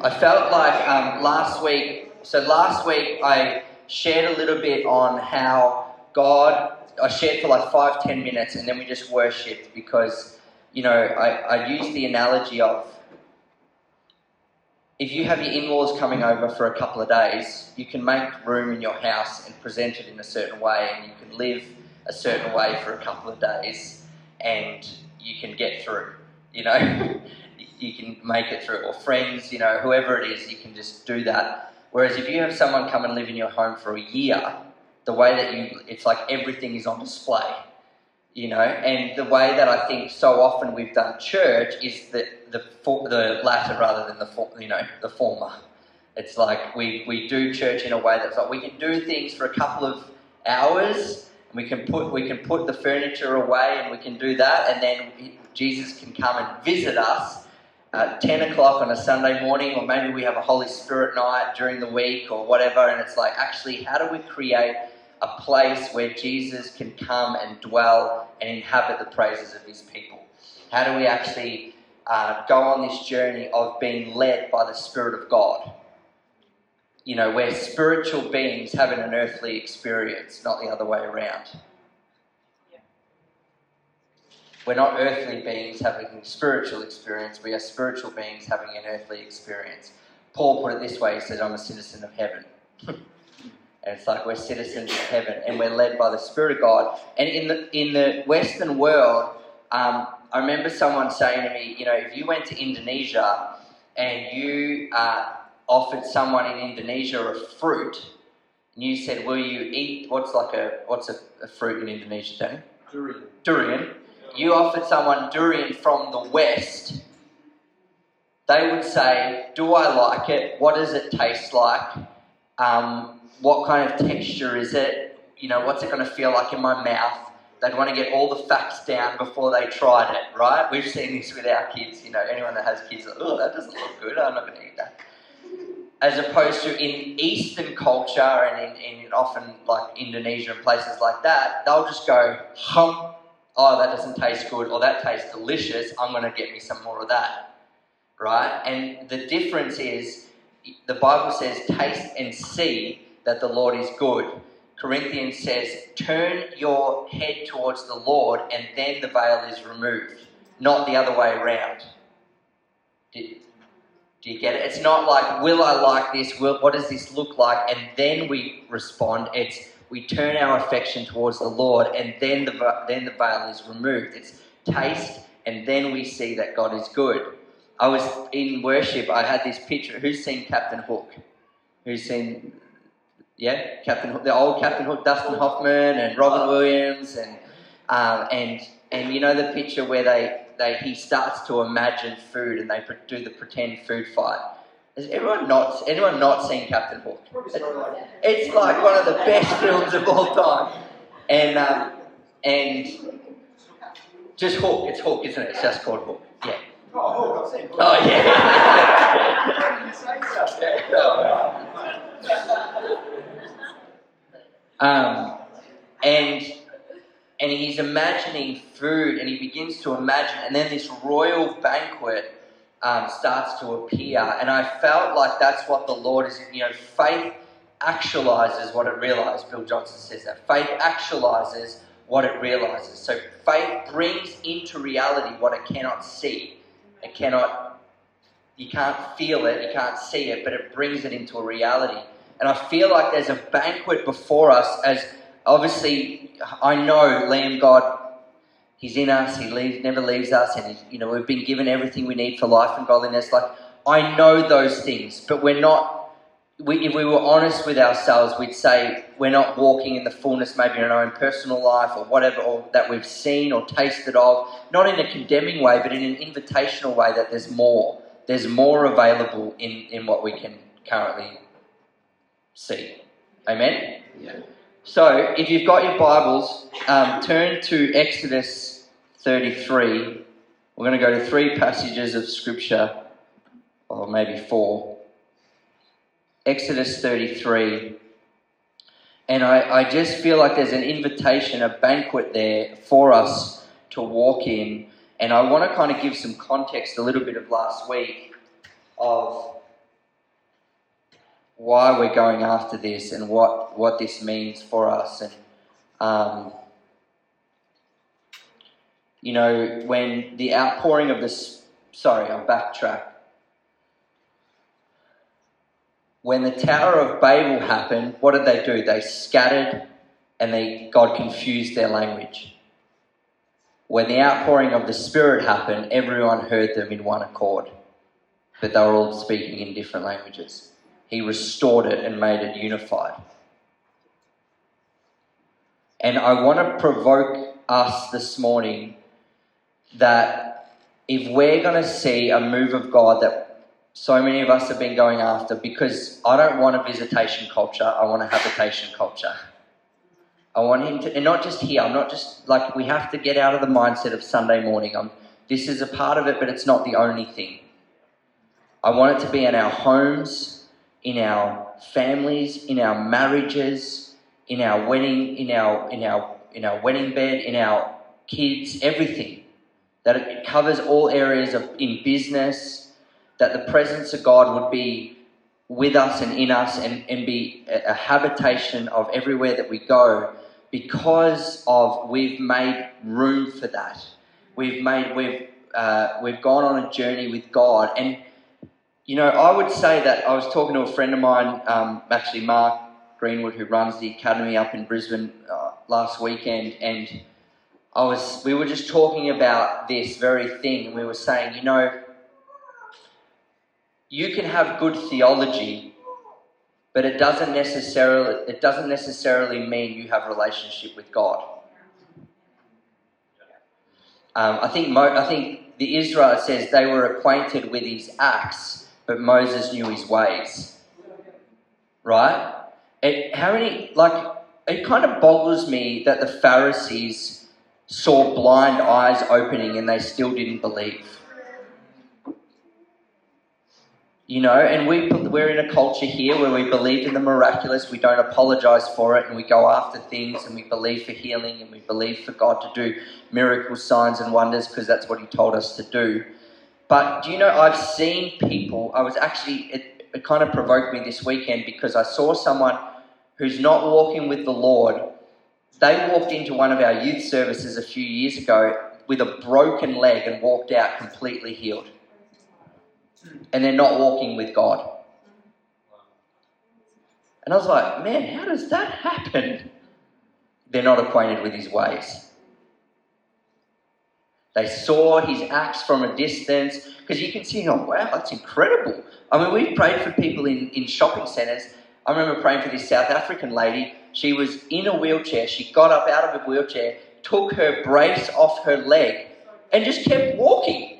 I felt like um, last week, so last week I shared a little bit on how God, I shared for like five, ten minutes and then we just worshipped because, you know, I, I used the analogy of if you have your in laws coming over for a couple of days, you can make room in your house and present it in a certain way and you can live a certain way for a couple of days and you can get through, you know. you can make it through, or friends, you know, whoever it is, you can just do that. Whereas if you have someone come and live in your home for a year, the way that you, it's like everything is on display, you know. And the way that I think so often we've done church is the the the latter rather than the you know the former. It's like we we do church in a way that's like we can do things for a couple of hours. And we can put we can put the furniture away and we can do that, and then Jesus can come and visit us at 10 o'clock on a Sunday morning, or maybe we have a Holy Spirit night during the week or whatever, and it's like, actually, how do we create a place where Jesus can come and dwell and inhabit the praises of his people? How do we actually uh, go on this journey of being led by the Spirit of God? You know, we're spiritual beings having an earthly experience, not the other way around. We're not earthly beings having a spiritual experience, we are spiritual beings having an earthly experience. Paul put it this way he said, I'm a citizen of heaven. and it's like we're citizens of heaven and we're led by the Spirit of God. And in the, in the Western world, um, I remember someone saying to me, you know, if you went to Indonesia and you uh, offered someone in Indonesia a fruit, and you said, "Will you eat what's like a what's a, a fruit in Indonesia, Danny? Durian. Durian you offered someone durian from the West, they would say, Do I like it? What does it taste like? Um, what kind of texture is it? You know, what's it going to feel like in my mouth? They'd want to get all the facts down before they tried it, right? We've seen this with our kids. You know, anyone that has kids, like, oh, that doesn't look good. I'm not going to eat that. As opposed to in Eastern culture and in, in often like Indonesia and places like that, they'll just go, hum, oh, that doesn't taste good, or that tastes delicious, I'm going to get me some more of that. Right? And the difference is the Bible says, taste and see that the Lord is good. Corinthians says, turn your head towards the Lord, and then the veil is removed, not the other way around. Do, do you get it? It's not like, will I like this? Will, what does this look like? And then we respond. It's, we turn our affection towards the Lord, and then the, then the veil is removed. It's taste, and then we see that God is good. I was in worship, I had this picture. Who's seen Captain Hook? Who's seen, yeah, Captain Hook, the old Captain Hook, Dustin Hoffman and Robin Williams, and, um, and, and you know the picture where they, they, he starts to imagine food and they do the pretend food fight. Has everyone not anyone not seen Captain Hook? It's like one of the best films of all time, and um, and just Hook. It's Hook, isn't it? It's just called Hook. Yeah. Oh, Hook, I've Oh yeah. um, and and he's imagining food, and he begins to imagine, and then this royal banquet um, starts to appear. And I felt like that's what the Lord is, you know, faith actualizes what it realizes. Bill Johnson says that. Faith actualizes what it realizes. So faith brings into reality what it cannot see. It cannot, you can't feel it, you can't see it, but it brings it into a reality. And I feel like there's a banquet before us as obviously I know Lamb God He's in us. He leaves, never leaves us, and you know we've been given everything we need for life and godliness. Like I know those things, but we're not. We, if we were honest with ourselves, we'd say we're not walking in the fullness, maybe in our own personal life or whatever, or that we've seen or tasted of. Not in a condemning way, but in an invitational way. That there's more. There's more available in in what we can currently see. Amen. Yeah. So, if you've got your Bibles, um, turn to Exodus 33. We're going to go to three passages of Scripture, or maybe four. Exodus 33. And I, I just feel like there's an invitation, a banquet there for us to walk in. And I want to kind of give some context, a little bit of last week, of why we're going after this and what, what this means for us. And, um, you know, when the outpouring of this, sorry, I'll backtrack. When the Tower of Babel happened, what did they do? They scattered and they, God confused their language. When the outpouring of the Spirit happened, everyone heard them in one accord, but they were all speaking in different languages. He restored it and made it unified. And I want to provoke us this morning that if we're going to see a move of God that so many of us have been going after, because I don't want a visitation culture, I want a habitation culture. I want him to, and not just here, I'm not just like, we have to get out of the mindset of Sunday morning. I'm, this is a part of it, but it's not the only thing. I want it to be in our homes, in our families, in our marriages, in our wedding, in our, in our, in our wedding bed, in our kids, everything. That it covers all areas of in business, that the presence of God would be with us and in us and, and be a, habitation of everywhere that we go because of we've made room for that. We've made we've uh, we've gone on a journey with God, and you know I would say that I was talking to a friend of mine, um, actually Mark Greenwood, who runs the academy up in Brisbane uh, last weekend, and I was we were just talking about this very thing, and we were saying, you know, you can have good theology but it doesn't necessarily it doesn't necessarily mean you have a relationship with God. Um, I think Mo, I think the Israel says they were acquainted with his acts, but Moses knew his ways. Right? It, how many like it kind of boggles me that the Pharisees saw blind eyes opening and they still didn't believe. You know, and we, we're in a culture here where we believe in the miraculous, we don't apologize for it, and we go after things, and we believe for healing, and we believe for God to do miracles, signs, and wonders because that's what He told us to do. But do you know, I've seen people, I was actually, it, it kind of provoked me this weekend because I saw someone who's not walking with the Lord. They walked into one of our youth services a few years ago with a broken leg and walked out completely healed and they're not walking with God. And I was like, man, how does that happen? They're not acquainted with his ways. They saw his acts from a distance because you can see, oh, wow, that's incredible. I mean, we've prayed for people in, in shopping centres. I remember praying for this South African lady. She was in a wheelchair. She got up out of a wheelchair, took her brace off her leg, and just kept walking.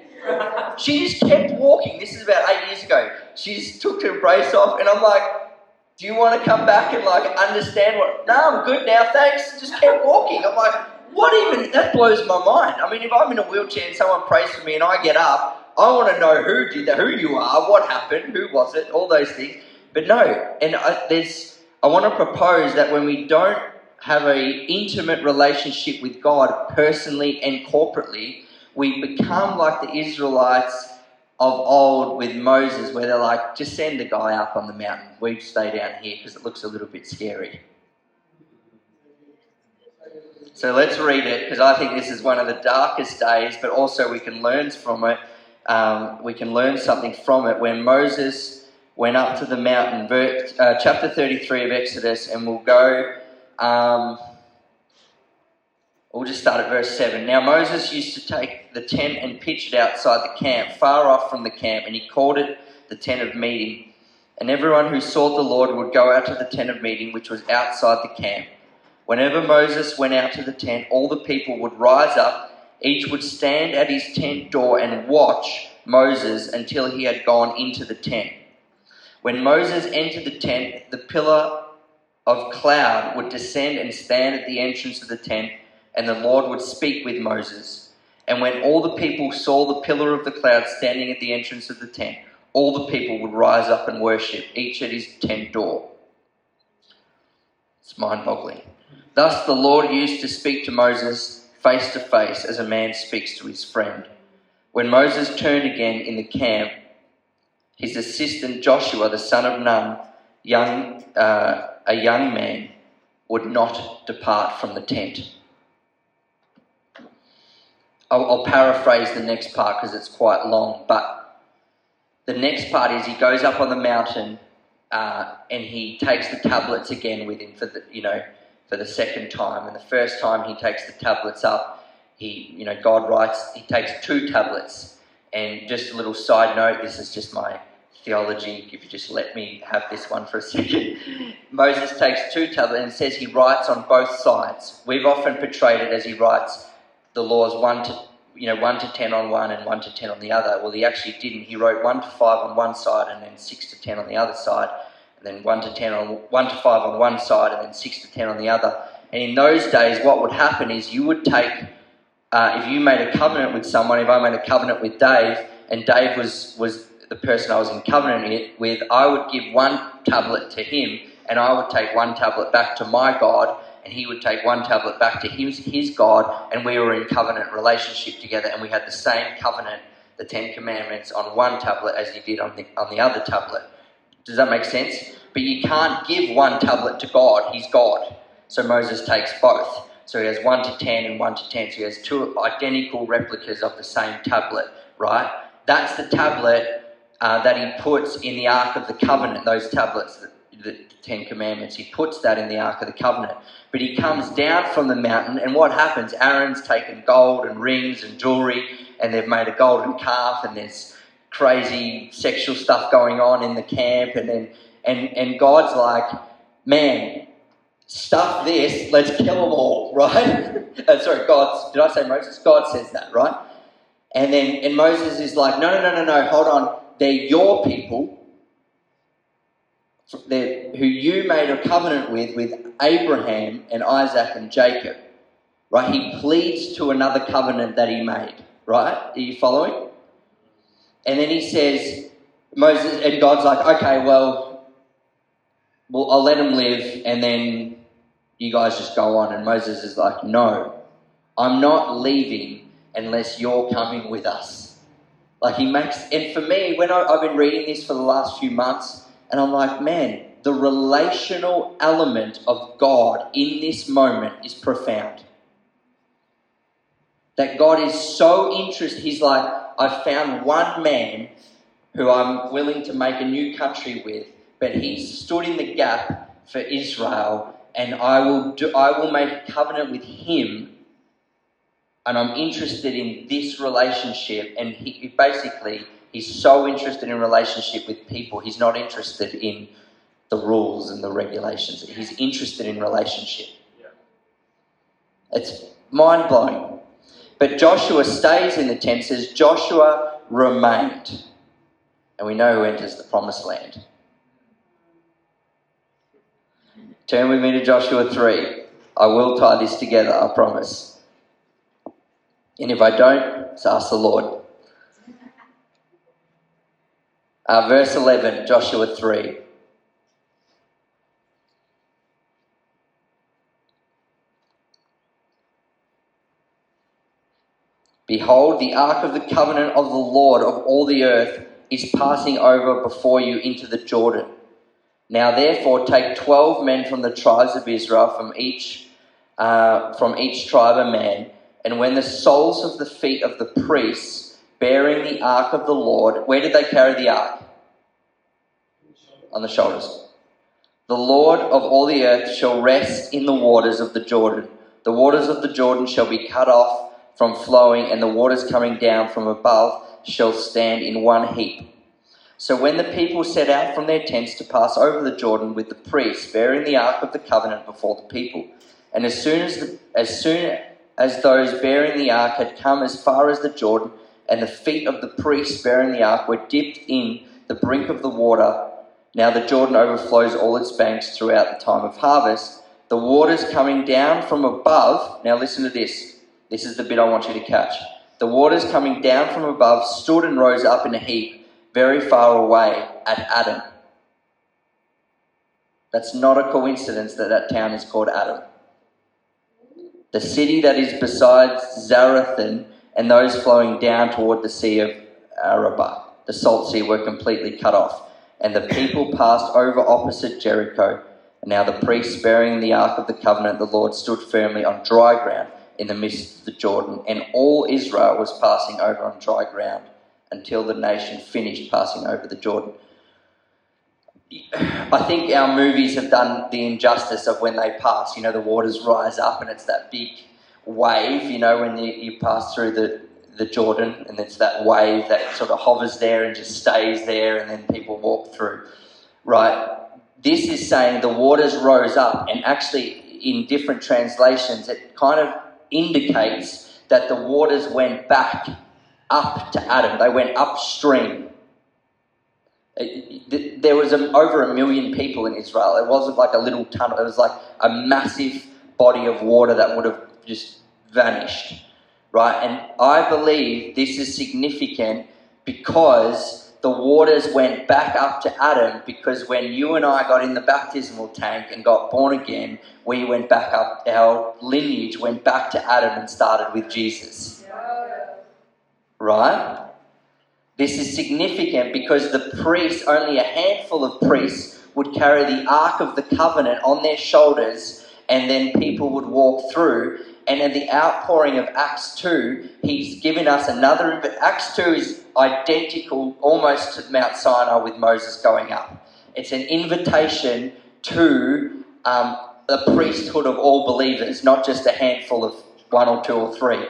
She just kept walking. This is about eight years ago. She just took her brace off, and I'm like, do you want to come back and like understand what? No, I'm good now, thanks. Just kept walking. I'm like, what even? That blows my mind. I mean, if I'm in a wheelchair and someone prays for me and I get up, I want to know who did that, who you are, what happened, who was it, all those things. But no, and I, there's, I want to propose that when we don't have a intimate relationship with God personally and corporately, we become like the Israelites of old with Moses, where they're like, just send the guy up on the mountain. We stay down here because it looks a little bit scary. So let's read it because I think this is one of the darkest days, but also we can learn from it. Um, we can learn something from it. When Moses went up to the mountain, uh, chapter 33 of Exodus, and we'll go. Um, We'll just start at verse 7. Now Moses used to take the tent and pitch it outside the camp, far off from the camp, and he called it the tent of meeting. And everyone who sought the Lord would go out to the tent of meeting, which was outside the camp. Whenever Moses went out to the tent, all the people would rise up. Each would stand at his tent door and watch Moses until he had gone into the tent. When Moses entered the tent, the pillar of cloud would descend and stand at the entrance of the tent and the Lord would speak with Moses. And when all the people saw the pillar of the cloud standing at the entrance of the tent, all the people would rise up and worship, each at his tent door. It's mind boggling. Thus the Lord used to speak to Moses face to face as a man speaks to his friend. When Moses turned again in the camp, his assistant Joshua, the son of Nun, young, uh, a young man would not depart from the tent. I'll, I'll paraphrase the next part because it's quite long, but the next part is he goes up on the mountain uh, and he takes the tablets again with him for the, you know, for the second time. And the first time he takes the tablets up, he, you know, God writes, he takes two tablets. And just a little side note, this is just my theology, if you just let me have this one for a second. Moses takes two tablets and says he writes on both sides. We've often portrayed it as he writes the laws one to you know one to ten on one and one to ten on the other. Well, he actually didn't. He wrote one to five on one side and then six to ten on the other side, and then one to ten on one to five on one side and then six to ten on the other. And in those days, what would happen is you would take uh, if you made a covenant with someone. If I made a covenant with Dave, and Dave was was the person I was in covenant with, I would give one tablet to him, and I would take one tablet back to my God, and he would take one tablet back to his, his God, and we were in covenant relationship together, and we had the same covenant, the Ten Commandments, on one tablet as he did on the, on the other tablet. Does that make sense? But you can't give one tablet to God, he's God. So Moses takes both. So he has one to ten and one to ten. So he has two identical replicas of the same tablet, right? That's the tablet uh, that he puts in the Ark of the Covenant, those tablets, the, the Ten Commandments. He puts that in the Ark of the Covenant. But he comes down from the mountain, and what happens? Aaron's taken gold and rings and jewelry, and they've made a golden calf, and there's crazy sexual stuff going on in the camp, and then and and God's like, man, stuff this, let's kill them all, right? uh, sorry, God, did I say Moses? God says that, right? And then and Moses is like, no, no, no, no, no, hold on, they're your people They're, who you made a covenant with, with Abraham and Isaac and Jacob. Right? He pleads to another covenant that he made. Right? Are you following? And then he says, Moses, and God's like, okay, well, well, I'll let him live, and then you guys just go on. And Moses is like, no, I'm not leaving unless you're coming with us. Like he makes, and for me, when I, I've been reading this for the last few months, and I'm like, man, the relational element of God in this moment is profound. That God is so interested, He's like, I found one man who I'm willing to make a new country with, but he stood in the gap for Israel, and I will do, I will make a covenant with him, and I'm interested in this relationship. And he basically He's so interested in relationship with people. He's not interested in the rules and the regulations. He's interested in relationship. It's mind blowing. But Joshua stays in the tent, says Joshua remained. And we know who enters the promised land. Turn with me to Joshua 3. I will tie this together, I promise. And if I don't, just ask the Lord. Uh, verse 11, Joshua 3. Behold, the ark of the covenant of the Lord of all the earth is passing over before you into the Jordan. Now, therefore, take twelve men from the tribes of Israel, from each uh, from each tribe a man, and when the soles of the feet of the priests bearing the ark of the Lord. Where did they carry the ark? On the shoulders. The Lord of all the earth shall rest in the waters of the Jordan. The waters of the Jordan shall be cut off from flowing, and the waters coming down from above shall stand in one heap. So when the people set out from their tents to pass over the Jordan with the priests bearing the ark of the covenant before the people, and as soon as the, as soon as those bearing the ark had come as far as the Jordan, and the feet of the priests bearing the ark were dipped in the brink of the water. Now the Jordan overflows all its banks throughout the time of harvest. The waters coming down from above. Now listen to this. This is the bit I want you to catch. The waters coming down from above stood and rose up in a heap very far away at Adam. That's not a coincidence that that town is called Adam. The city that is beside Zarethan and those flowing down toward the Sea of Arabah. The Salt Sea were completely cut off. And the people passed over opposite Jericho. And now the priests bearing the ark of the covenant, the Lord stood firmly on dry ground in the midst of the Jordan. And all Israel was passing over on dry ground until the nation finished passing over the Jordan. I think our movies have done the injustice of when they pass, you know, the waters rise up and it's that big wave, you know, when you, you pass through the, the Jordan and it's that wave that sort of hovers there and just stays there and then people walk through, right? This is saying the waters rose up and actually in different translations it kind of indicates that the waters went back up to Adam. They went upstream there was over a million people in Israel. It wasn't like a little tunnel. It was like a massive body of water that would have just vanished, right? And I believe this is significant because the waters went back up to Adam because when you and I got in the baptismal tank and got born again, we went back up, our lineage went back to Adam and started with Jesus. Right? This is significant because the priests, only a handful of priests, would carry the Ark of the Covenant on their shoulders, and then people would walk through. And in the outpouring of Acts 2, he's given us another. But Acts 2 is identical almost to Mount Sinai with Moses going up. It's an invitation to um, the priesthood of all believers, not just a handful of one or two or three.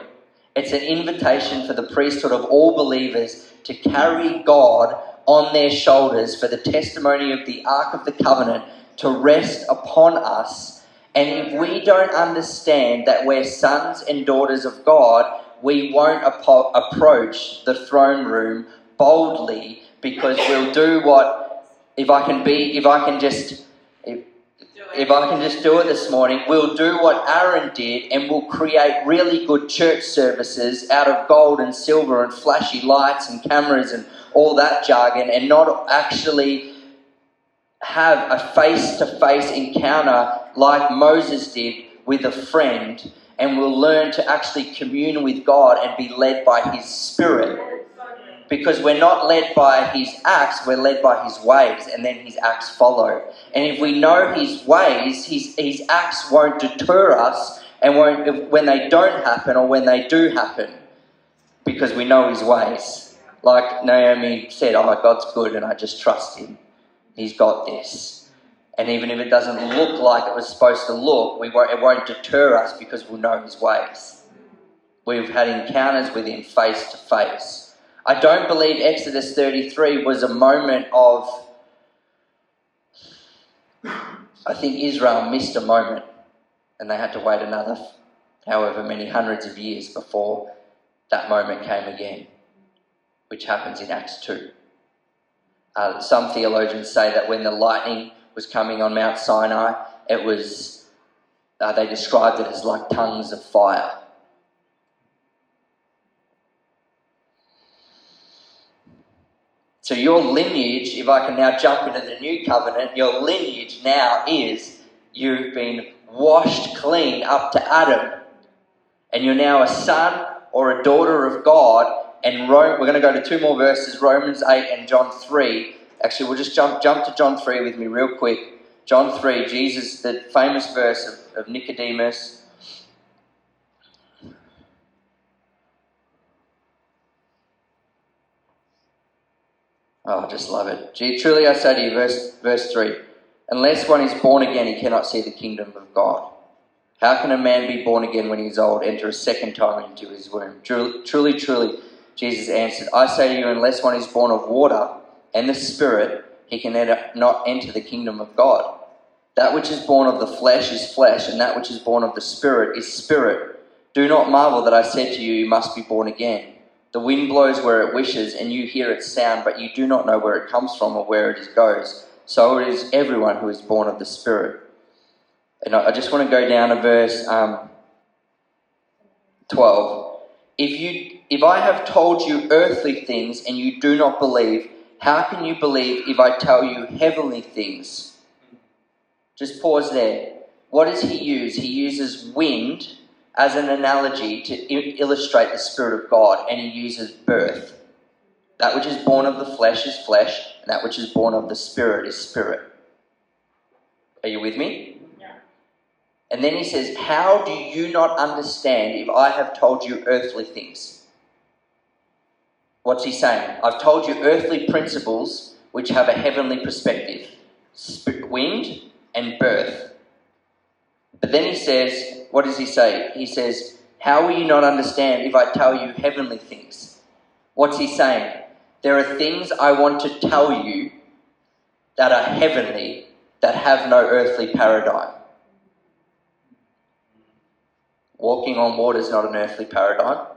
It's an invitation for the priesthood of all believers to carry God on their shoulders for the testimony of the Ark of the Covenant to rest upon us. And if we don't understand that we're sons and daughters of God, we won't apo- approach the throne room boldly because we'll do what, if I can be, if I can just if I can just do it this morning, we'll do what Aaron did and we'll create really good church services out of gold and silver and flashy lights and cameras and all that jargon and not actually have a face to face encounter like Moses did with a friend and we'll learn to actually commune with God and be led by His Spirit because we're not led by his acts, we're led by his ways, and then his acts follow. And if we know his ways, his, his acts won't deter us, and won't, when they don't happen or when they do happen, because we know his ways. Like Naomi said, Oh, God's good, and I just trust him. He's got this. And even if it doesn't look like it was supposed to look, we won't, it won't deter us because we'll know his ways. We've had encounters with him face to face. I don't believe Exodus 33 was a moment of. I think Israel missed a moment and they had to wait another however many hundreds of years before that moment came again, which happens in Acts 2. Uh, some theologians say that when the lightning was coming on Mount Sinai, it was, uh, they described it as like tongues of fire. So, your lineage, if I can now jump into the new covenant, your lineage now is you've been washed clean up to Adam. And you're now a son or a daughter of God. And Rome, we're going to go to two more verses Romans 8 and John 3. Actually, we'll just jump, jump to John 3 with me real quick. John 3, Jesus, the famous verse of, of Nicodemus Oh, I just love it. Truly I say to you, verse, verse 3 Unless one is born again, he cannot see the kingdom of God. How can a man be born again when he is old, enter a second time into his womb? Truly, truly, truly, Jesus answered, I say to you, unless one is born of water and the Spirit, he can not enter the kingdom of God. That which is born of the flesh is flesh, and that which is born of the Spirit is spirit. Do not marvel that I said to you, You must be born again. The wind blows where it wishes, and you hear its sound, but you do not know where it comes from or where it goes. So it is everyone who is born of the Spirit. And I just want to go down to verse um, 12. If, you, if I have told you earthly things and you do not believe, how can you believe if I tell you heavenly things? Just pause there. What does he use? He uses wind as an analogy to illustrate the Spirit of God, and he uses birth. That which is born of the flesh is flesh, and that which is born of the Spirit is spirit. Are you with me? Yeah. And then he says, How do you not understand if I have told you earthly things? What's he saying? I've told you earthly principles which have a heavenly perspective wind and birth. But then he says, What does he say? He says, How will you not understand if I tell you heavenly things? What's he saying? There are things I want to tell you that are heavenly that have no earthly paradigm. Walking on water is not an earthly paradigm,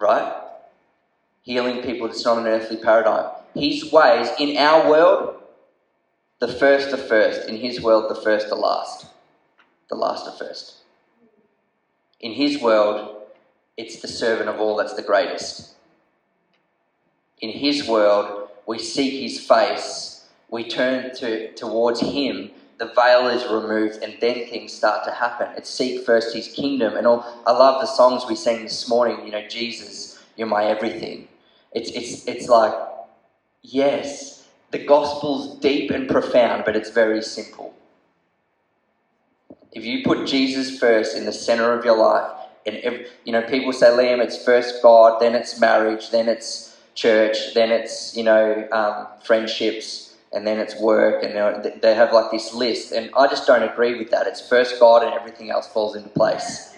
right? Healing people, it's not an earthly paradigm. His ways in our world, the first are first. In his world, the first are last. The last are first. In his world, it's the servant of all that's the greatest. In his world, we seek his face, we turn to, towards him, the veil is removed, and then things start to happen. It's seek first his kingdom. And all I love the songs we sang this morning, you know, Jesus, you're my everything. It's it's it's like, yes, the gospel's deep and profound, but it's very simple. If you put Jesus first in the center of your life, and every, you know, people say, Liam, it's first God, then it's marriage, then it's church, then it's you know um, friendships, and then it's work, and they have like this list, and I just don't agree with that. It's first God, and everything else falls into place.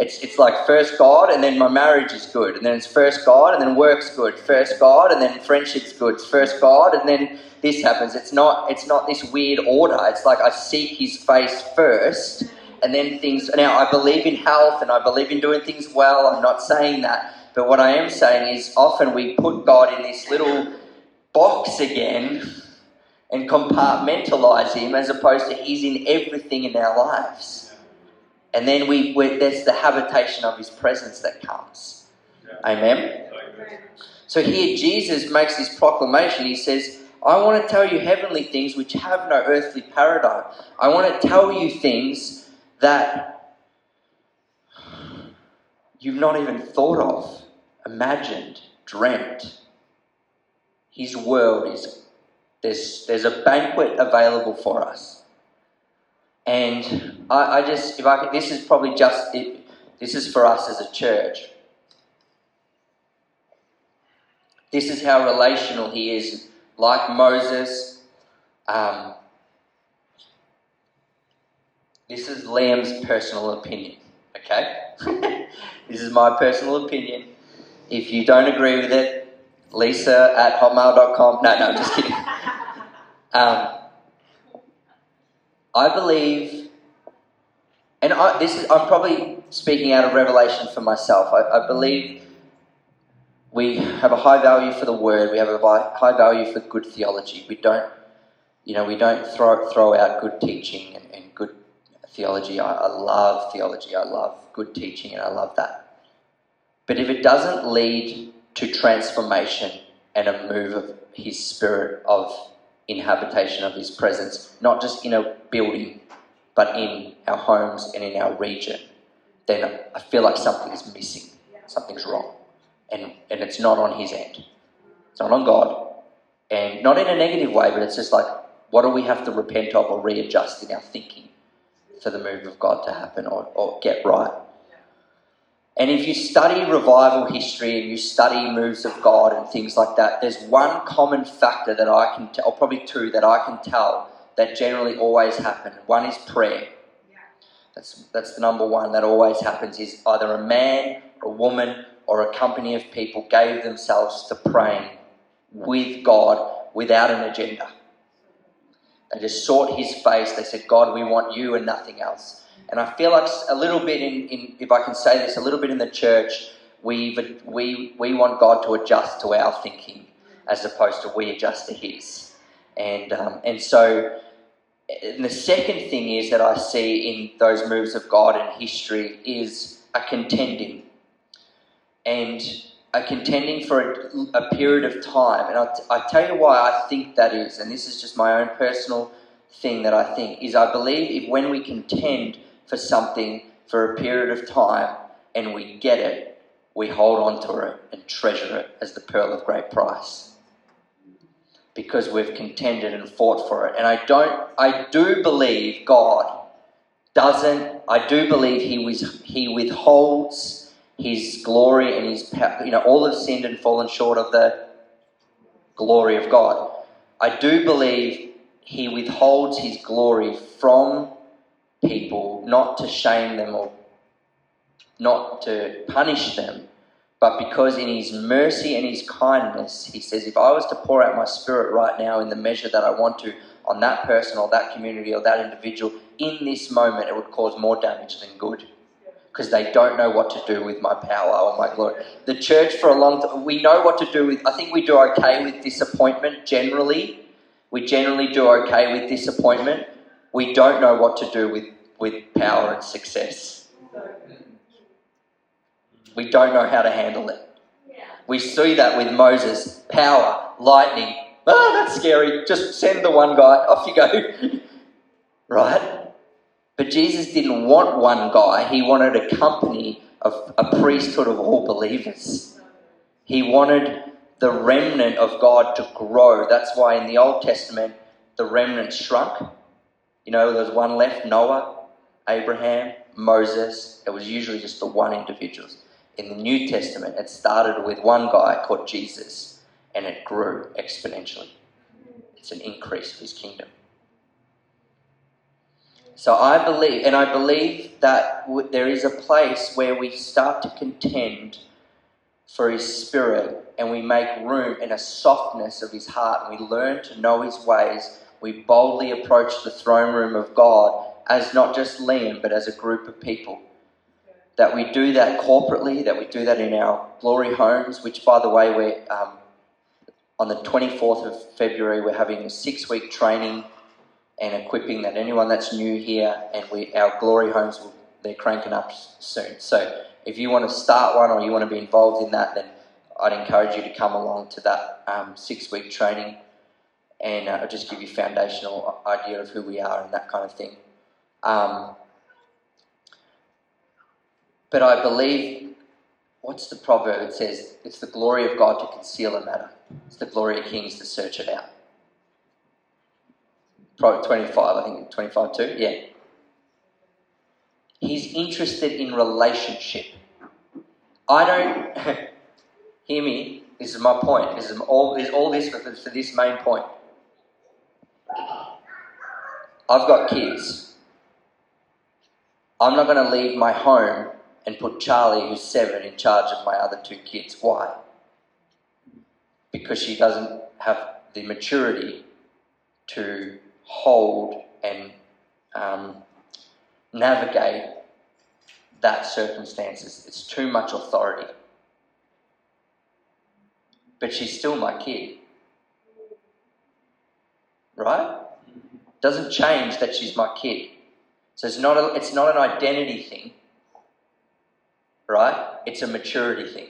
It's, it's like first God, and then my marriage is good, and then it's first God, and then work's good. First God, and then friendship's good. It's first God, and then this happens. It's not it's not this weird order. It's like I seek His face first, and then things. Now I believe in health, and I believe in doing things well. I'm not saying that, but what I am saying is often we put God in this little box again and compartmentalize Him as opposed to He's in everything in our lives. And then we, there's the habitation of his presence that comes. Yeah. Amen? So here Jesus makes this proclamation. He says, I want to tell you heavenly things which have no earthly paradigm. I want to tell you things that you've not even thought of, imagined, dreamt. His world is there's there's a banquet available for us. And I, I just, if I could, this is probably just, it, this is for us as a church. This is how relational he is, like Moses. Um, this is Liam's personal opinion, okay? this is my personal opinion. If you don't agree with it, lisa at hotmail.com. No, no, just kidding. Um, I believe, and I, this is, I'm probably speaking out of revelation for myself. I, I believe we have a high value for the word. We have a high value for good theology. We don't, you know, we don't throw throw out good teaching and, and good theology. I, I love theology. I love good teaching, and I love that. But if it doesn't lead to transformation and a move of His Spirit of inhabitation of His presence, not just in a building, but in our homes and in our region, then I feel like something's missing, something's wrong, and and it's not on His end, it's not on God, and not in a negative way, but it's just like what do we have to repent of or readjust in our thinking for the move of God to happen or, or get right. And if you study revival history and you study moves of God and things like that, there's one common factor that I can tell, or probably two that I can tell that generally always happen. One is prayer. That's, that's the number one that always happens is either a man, a woman, or a company of people gave themselves to praying with God without an agenda. They just sought his face. They said, God, we want you and nothing else. And I feel like a little bit in, in if I can say this, a little bit in the church, we we we want God to adjust to our thinking as opposed to we adjust to His. And um, and so, and the second thing is that I see in those moves of God in history is a contending, and a contending for a, a period of time. And I, I tell you why I think that is, and this is just my own personal thing that I think is I believe if when we contend for something for a period of time and we get it, we hold on to it and treasure it as the pearl of great price. Because we've contended and fought for it. And I don't, I do believe God doesn't, I do believe He, was, he withholds His glory and His power. You know, all have sinned and fallen short of the glory of God. I do believe He withholds His glory from people, not to shame them or not to punish them, but because in His mercy and His kindness, He says, if I was to pour out my spirit right now in the measure that I want to on that person or that community or that individual, in this moment, it would cause more damage than good. Because they don't know what to do with my power or my glory. The church, for a long time, we know what to do with, I think we do okay with disappointment generally. We generally do okay with disappointment. We don't know what to do with, with power and success. We don't know how to handle it. We see that with Moses power, lightning. Ah, that's scary. Just send the one guy. Off you go. right? But Jesus didn't want one guy, he wanted a company of a priesthood of all believers. He wanted the remnant of God to grow. That's why in the Old Testament, the remnant shrunk. You know, there was one left Noah, Abraham, Moses. It was usually just the one individual. In the New Testament, it started with one guy called Jesus, and it grew exponentially. It's an increase of his kingdom. So I believe, and I believe that there is a place where we start to contend for His Spirit and we make room in a softness of His heart and we learn to know His ways. We boldly approach the throne room of God as not just Liam, but as a group of people. That we do that corporately, that we do that in our glory homes, which, by the way, we're um, on the 24th of February, we're having a six week training and equipping that anyone that's new here and we our glory homes they're cranking up soon. So if you want to start one or you want to be involved in that, then I'd encourage you to come along to that um, six week training and uh, just give you foundational idea of who we are and that kind of thing. Um, but I believe, what's the proverb? It says, it's the glory of God to conceal a matter. It's the glory of kings to search it out. 25, I think 25 two. Yeah. He's interested in relationship. I don't hear me. This is my point. This is all. Is all this for, for this main point. I've got kids. I'm not going to leave my home and put Charlie, who's seven, in charge of my other two kids. Why? Because she doesn't have the maturity to hold and um, navigate that circumstances. It's too much authority. But she's still my kid. Right? Doesn't change that she's my kid. So it's not, a, it's not an identity thing. Right? It's a maturity thing.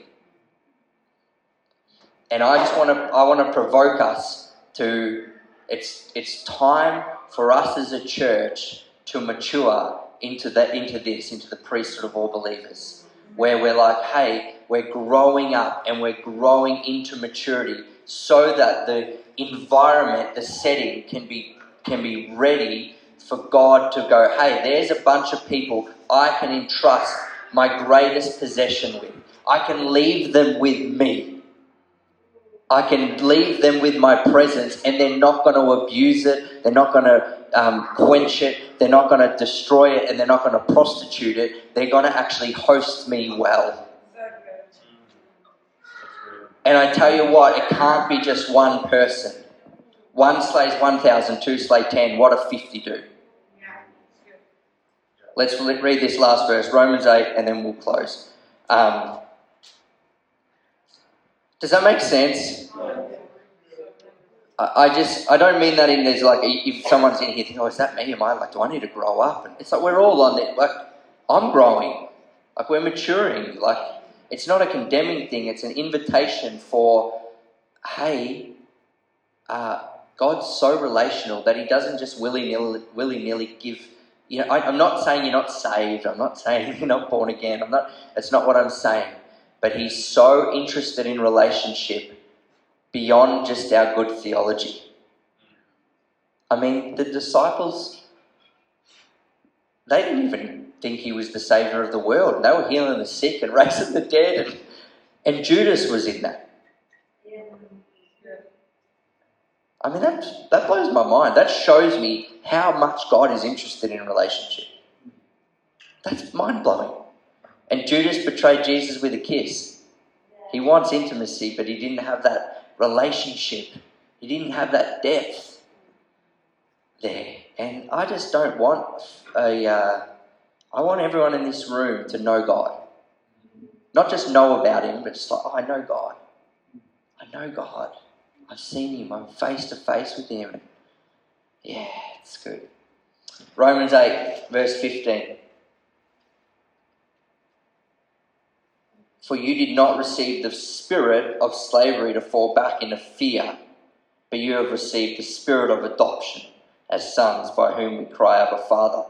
And I just want to I want to provoke us to it's, it's time for us as a church to mature into, that, into this, into the priesthood of all believers. Where we're like, hey, we're growing up and we're growing into maturity so that the environment, the setting can be, can be ready for God to go, hey, there's a bunch of people I can entrust my greatest possession with. I can leave them with me. I can leave them with my presence and they're not going to abuse it, they're not going to um, quench it, they're not going to destroy it, and they're not going to prostitute it. They're going to actually host me well. And I tell you what, it can't be just one person. One slays 1,000, two slay 10. What a 50 do? Let's read this last verse, Romans 8, and then we'll close. Um, does that make sense? I just, I don't mean that in there's like, if someone's in here thinking, oh, is that me? Am I like, do I need to grow up? And it's like, we're all on it. Like, I'm growing. Like, we're maturing. Like, it's not a condemning thing, it's an invitation for, hey, uh, God's so relational that He doesn't just willy nilly, give. You know, I, I'm not saying you're not saved. I'm not saying you're not born again. I'm not. That's not what I'm saying. But He's so interested in relationship beyond just our good theology. I mean, the disciples, they didn't even think he was the savior of the world. They were healing the sick and raising the dead, and, and Judas was in that. I mean, that, that blows my mind. That shows me how much God is interested in relationship. That's mind blowing. And Judas betrayed Jesus with a kiss. He wants intimacy, but he didn't have that relationship. He didn't have that depth there. And I just don't want a. Uh, I want everyone in this room to know God. Not just know about Him, but just like, oh, I know God. I know God. I've seen Him. I'm face to face with Him. Yeah, it's good. Romans 8, verse 15. For you did not receive the spirit of slavery to fall back into fear, but you have received the spirit of adoption as sons, by whom we cry, Abba, Father.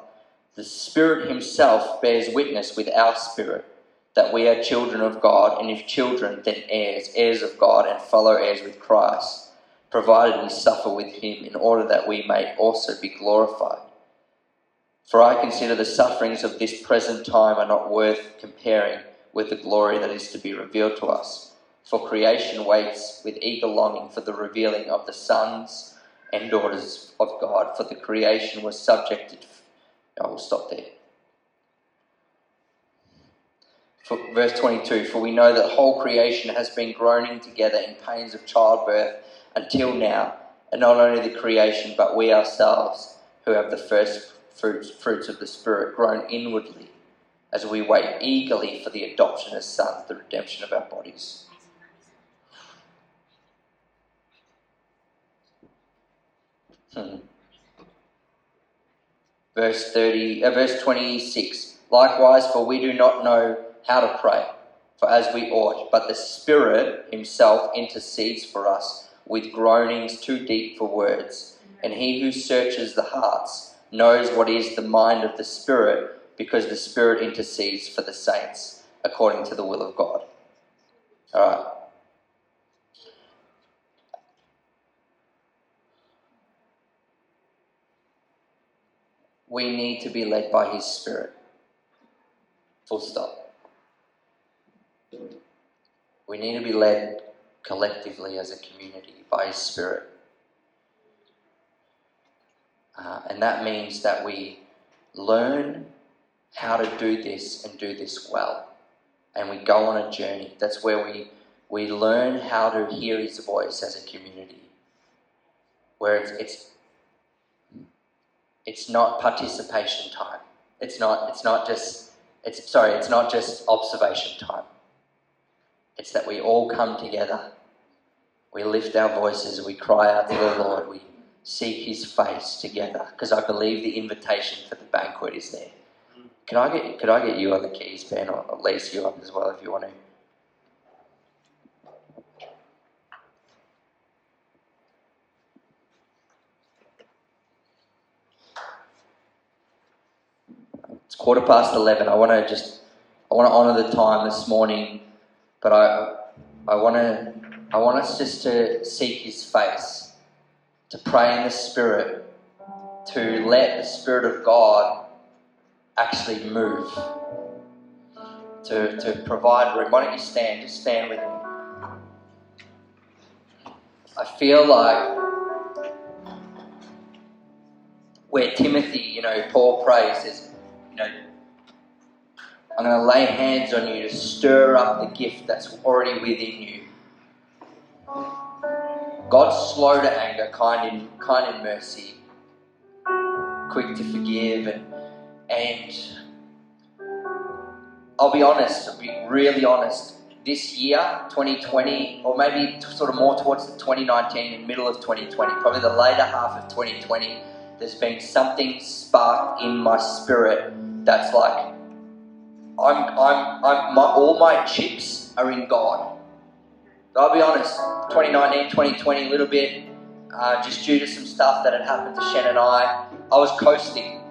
The Spirit Himself bears witness with our spirit that we are children of God, and if children, then heirs, heirs of God, and fellow heirs with Christ, provided we suffer with Him, in order that we may also be glorified. For I consider the sufferings of this present time are not worth comparing with the glory that is to be revealed to us. For creation waits with eager longing for the revealing of the sons and daughters of God, for the creation was subjected. I will stop there. For, verse 22 For we know that the whole creation has been groaning together in pains of childbirth until now, and not only the creation, but we ourselves, who have the first fruits, fruits of the Spirit, groan inwardly as we wait eagerly for the adoption as sons, the redemption of our bodies. Hmm. Verse 30, uh, verse 26. Likewise, for we do not know how to pray, for as we ought, but the Spirit Himself intercedes for us with groanings too deep for words. And He who searches the hearts knows what is the mind of the Spirit because the Spirit intercedes for the saints according to the will of God. All right. We need to be led by His Spirit. Full stop. We need to be led collectively as a community by His Spirit. Uh, and that means that we learn how to do this and do this well. And we go on a journey. That's where we, we learn how to hear His voice as a community. Where it's, it's, it's not participation time. It's not, it's not just, it's, sorry, it's not just observation time. It's that we all come together. We lift our voices, we cry out to the Lord, we seek His face together. Because I believe the invitation for the banquet is there. Can I get could I get you on the keys, Ben, or at least you up as well if you want to? It's quarter past eleven. I want to just I want to honour the time this morning, but I I want to I want us just to seek His face, to pray in the Spirit, to let the Spirit of God actually move, to, to provide room. Why don't you stand? Just stand with me. I feel like where Timothy, you know, Paul prays, is, you know, I'm going to lay hands on you to stir up the gift that's already within you. God's slow to anger, kind in kind in mercy, quick to forgive, and and I'll be honest, I'll be really honest. This year, 2020, or maybe sort of more towards the 2019 and middle of 2020, probably the later half of 2020, there's been something sparked in my spirit that's like, I'm, I'm, I'm my, all my chips are in God. I'll be honest, 2019, 2020, a little bit, uh, just due to some stuff that had happened to Shen and I, I was coasting.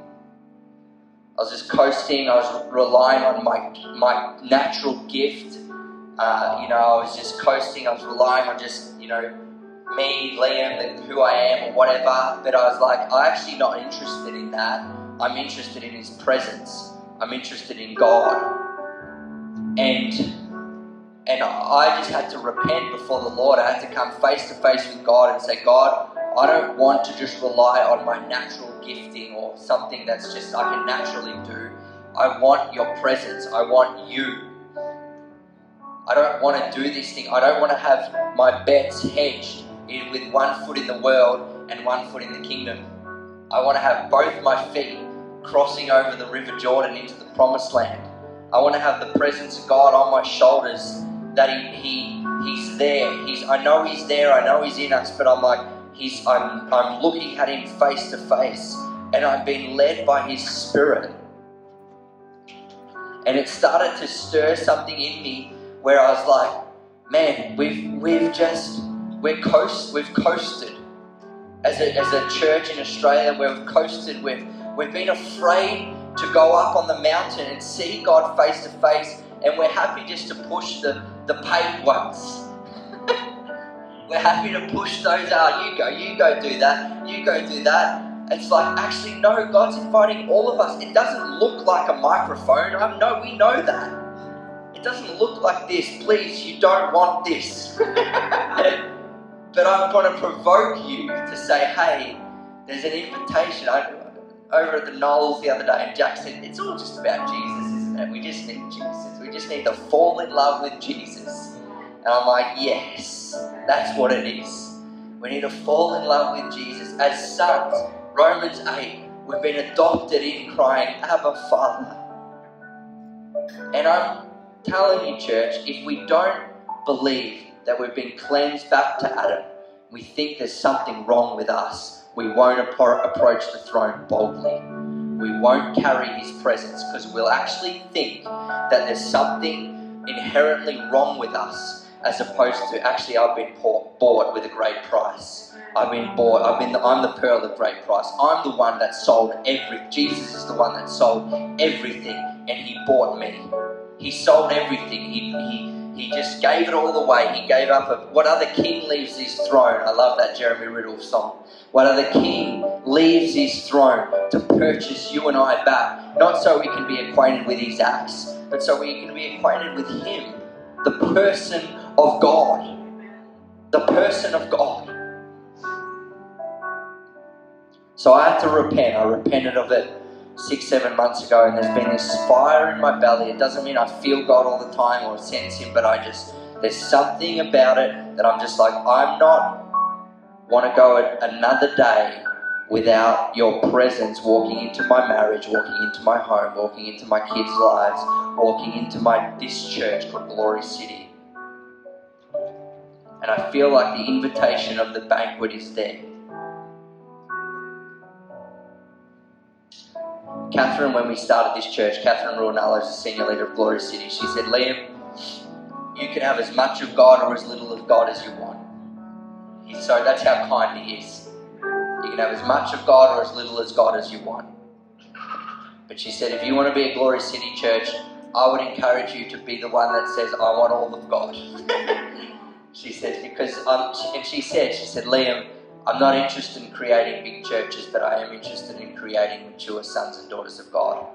I was just coasting. I was relying on my my natural gift. Uh, you know, I was just coasting. I was relying on just you know me, Liam, who I am, or whatever. But I was like, I'm actually not interested in that. I'm interested in His presence. I'm interested in God. And and I just had to repent before the Lord. I had to come face to face with God and say, God, I don't want to just rely on my natural gifting or something that's just I can naturally do. I want your presence. I want you. I don't want to do this thing. I don't want to have my bets hedged in, with one foot in the world and one foot in the kingdom. I want to have both my feet crossing over the River Jordan into the promised land. I want to have the presence of God on my shoulders, that he, he He's there. He's I know He's there, I know He's in us, but I'm like, He's I'm I'm looking at Him face to face, and I've been led by His Spirit. And it started to stir something in me where I was like, man, we've we've just we're coast we've coasted as a, as a church in Australia. We've coasted. We've we've been afraid to go up on the mountain and see God face to face, and we're happy just to push the the paid ones. we're happy to push those out. You go, you go do that. You go do that. It's like, actually, no, God's inviting all of us. It doesn't look like a microphone. Um, I know, we know that. It doesn't look like this. Please, you don't want this. but I'm going to provoke you to say, hey, there's an invitation. I, over at the Knolls the other day, and Jack said, it's all just about Jesus, isn't it? We just need Jesus. We just need to fall in love with Jesus. And I'm like, yes, that's what it is. We need to fall in love with Jesus as sons Romans 8, we've been adopted in crying, Abba, Father. And I'm telling you, church, if we don't believe that we've been cleansed back to Adam, we think there's something wrong with us, we won't approach the throne boldly. We won't carry his presence because we'll actually think that there's something inherently wrong with us as opposed to actually I've been bought with a great price. I've been bought. I've been. The, I'm the pearl of great price. I'm the one that sold every. Jesus is the one that sold everything, and He bought me. He sold everything. He he he just gave it all away. He gave up. What other king leaves his throne? I love that Jeremy Riddle song. What other king leaves his throne to purchase you and I back? Not so we can be acquainted with his acts, but so we can be acquainted with him, the person of God. The person of God. So I had to repent. I repented of it six, seven months ago, and there's been this fire in my belly. It doesn't mean I feel God all the time or sense Him, but I just, there's something about it that I'm just like, I'm not want to go another day without your presence walking into my marriage, walking into my home, walking into my kids' lives, walking into my this church called Glory City. And I feel like the invitation of the banquet is there. Katherine, when we started this church, Katherine Ruonala is the senior leader of Glory City. She said, Liam, you can have as much of God or as little of God as you want. So that's how kind he is. You can have as much of God or as little as God as you want. But she said, if you want to be a Glory City church, I would encourage you to be the one that says, I want all of God. she said, because, um, and she said, she said, Liam, I'm not interested in creating big churches, but I am interested in creating mature sons and daughters of God.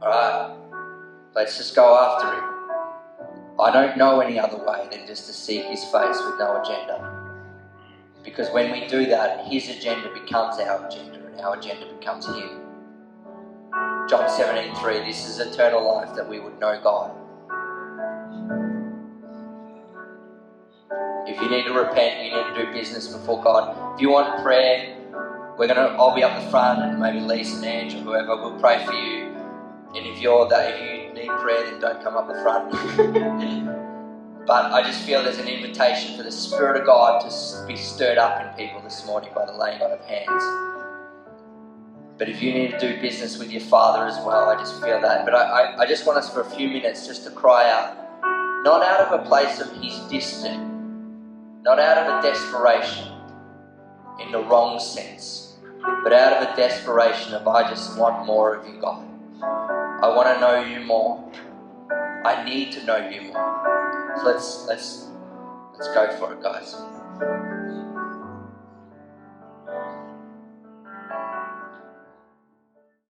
Alright, let's just go after him. I don't know any other way than just to seek his face with no agenda. Because when we do that, his agenda becomes our agenda, and our agenda becomes him. John 17, 3, this is eternal life that we would know God. If you need to repent, you need to do business before God. If you want prayer, we're gonna I'll be up the front and maybe Lisa and Ange or whoever will pray for you. And if you're that if you need prayer, then don't come up the front. but I just feel there's an invitation for the Spirit of God to be stirred up in people this morning by the laying on of hands. But if you need to do business with your father as well, I just feel that. But I, I, I just want us for a few minutes just to cry out, not out of a place of he's distant, not out of a desperation in the wrong sense, but out of a desperation of I just want more of you, God. I want to know you more. I need to know you more. So let's let's let's go for it, guys.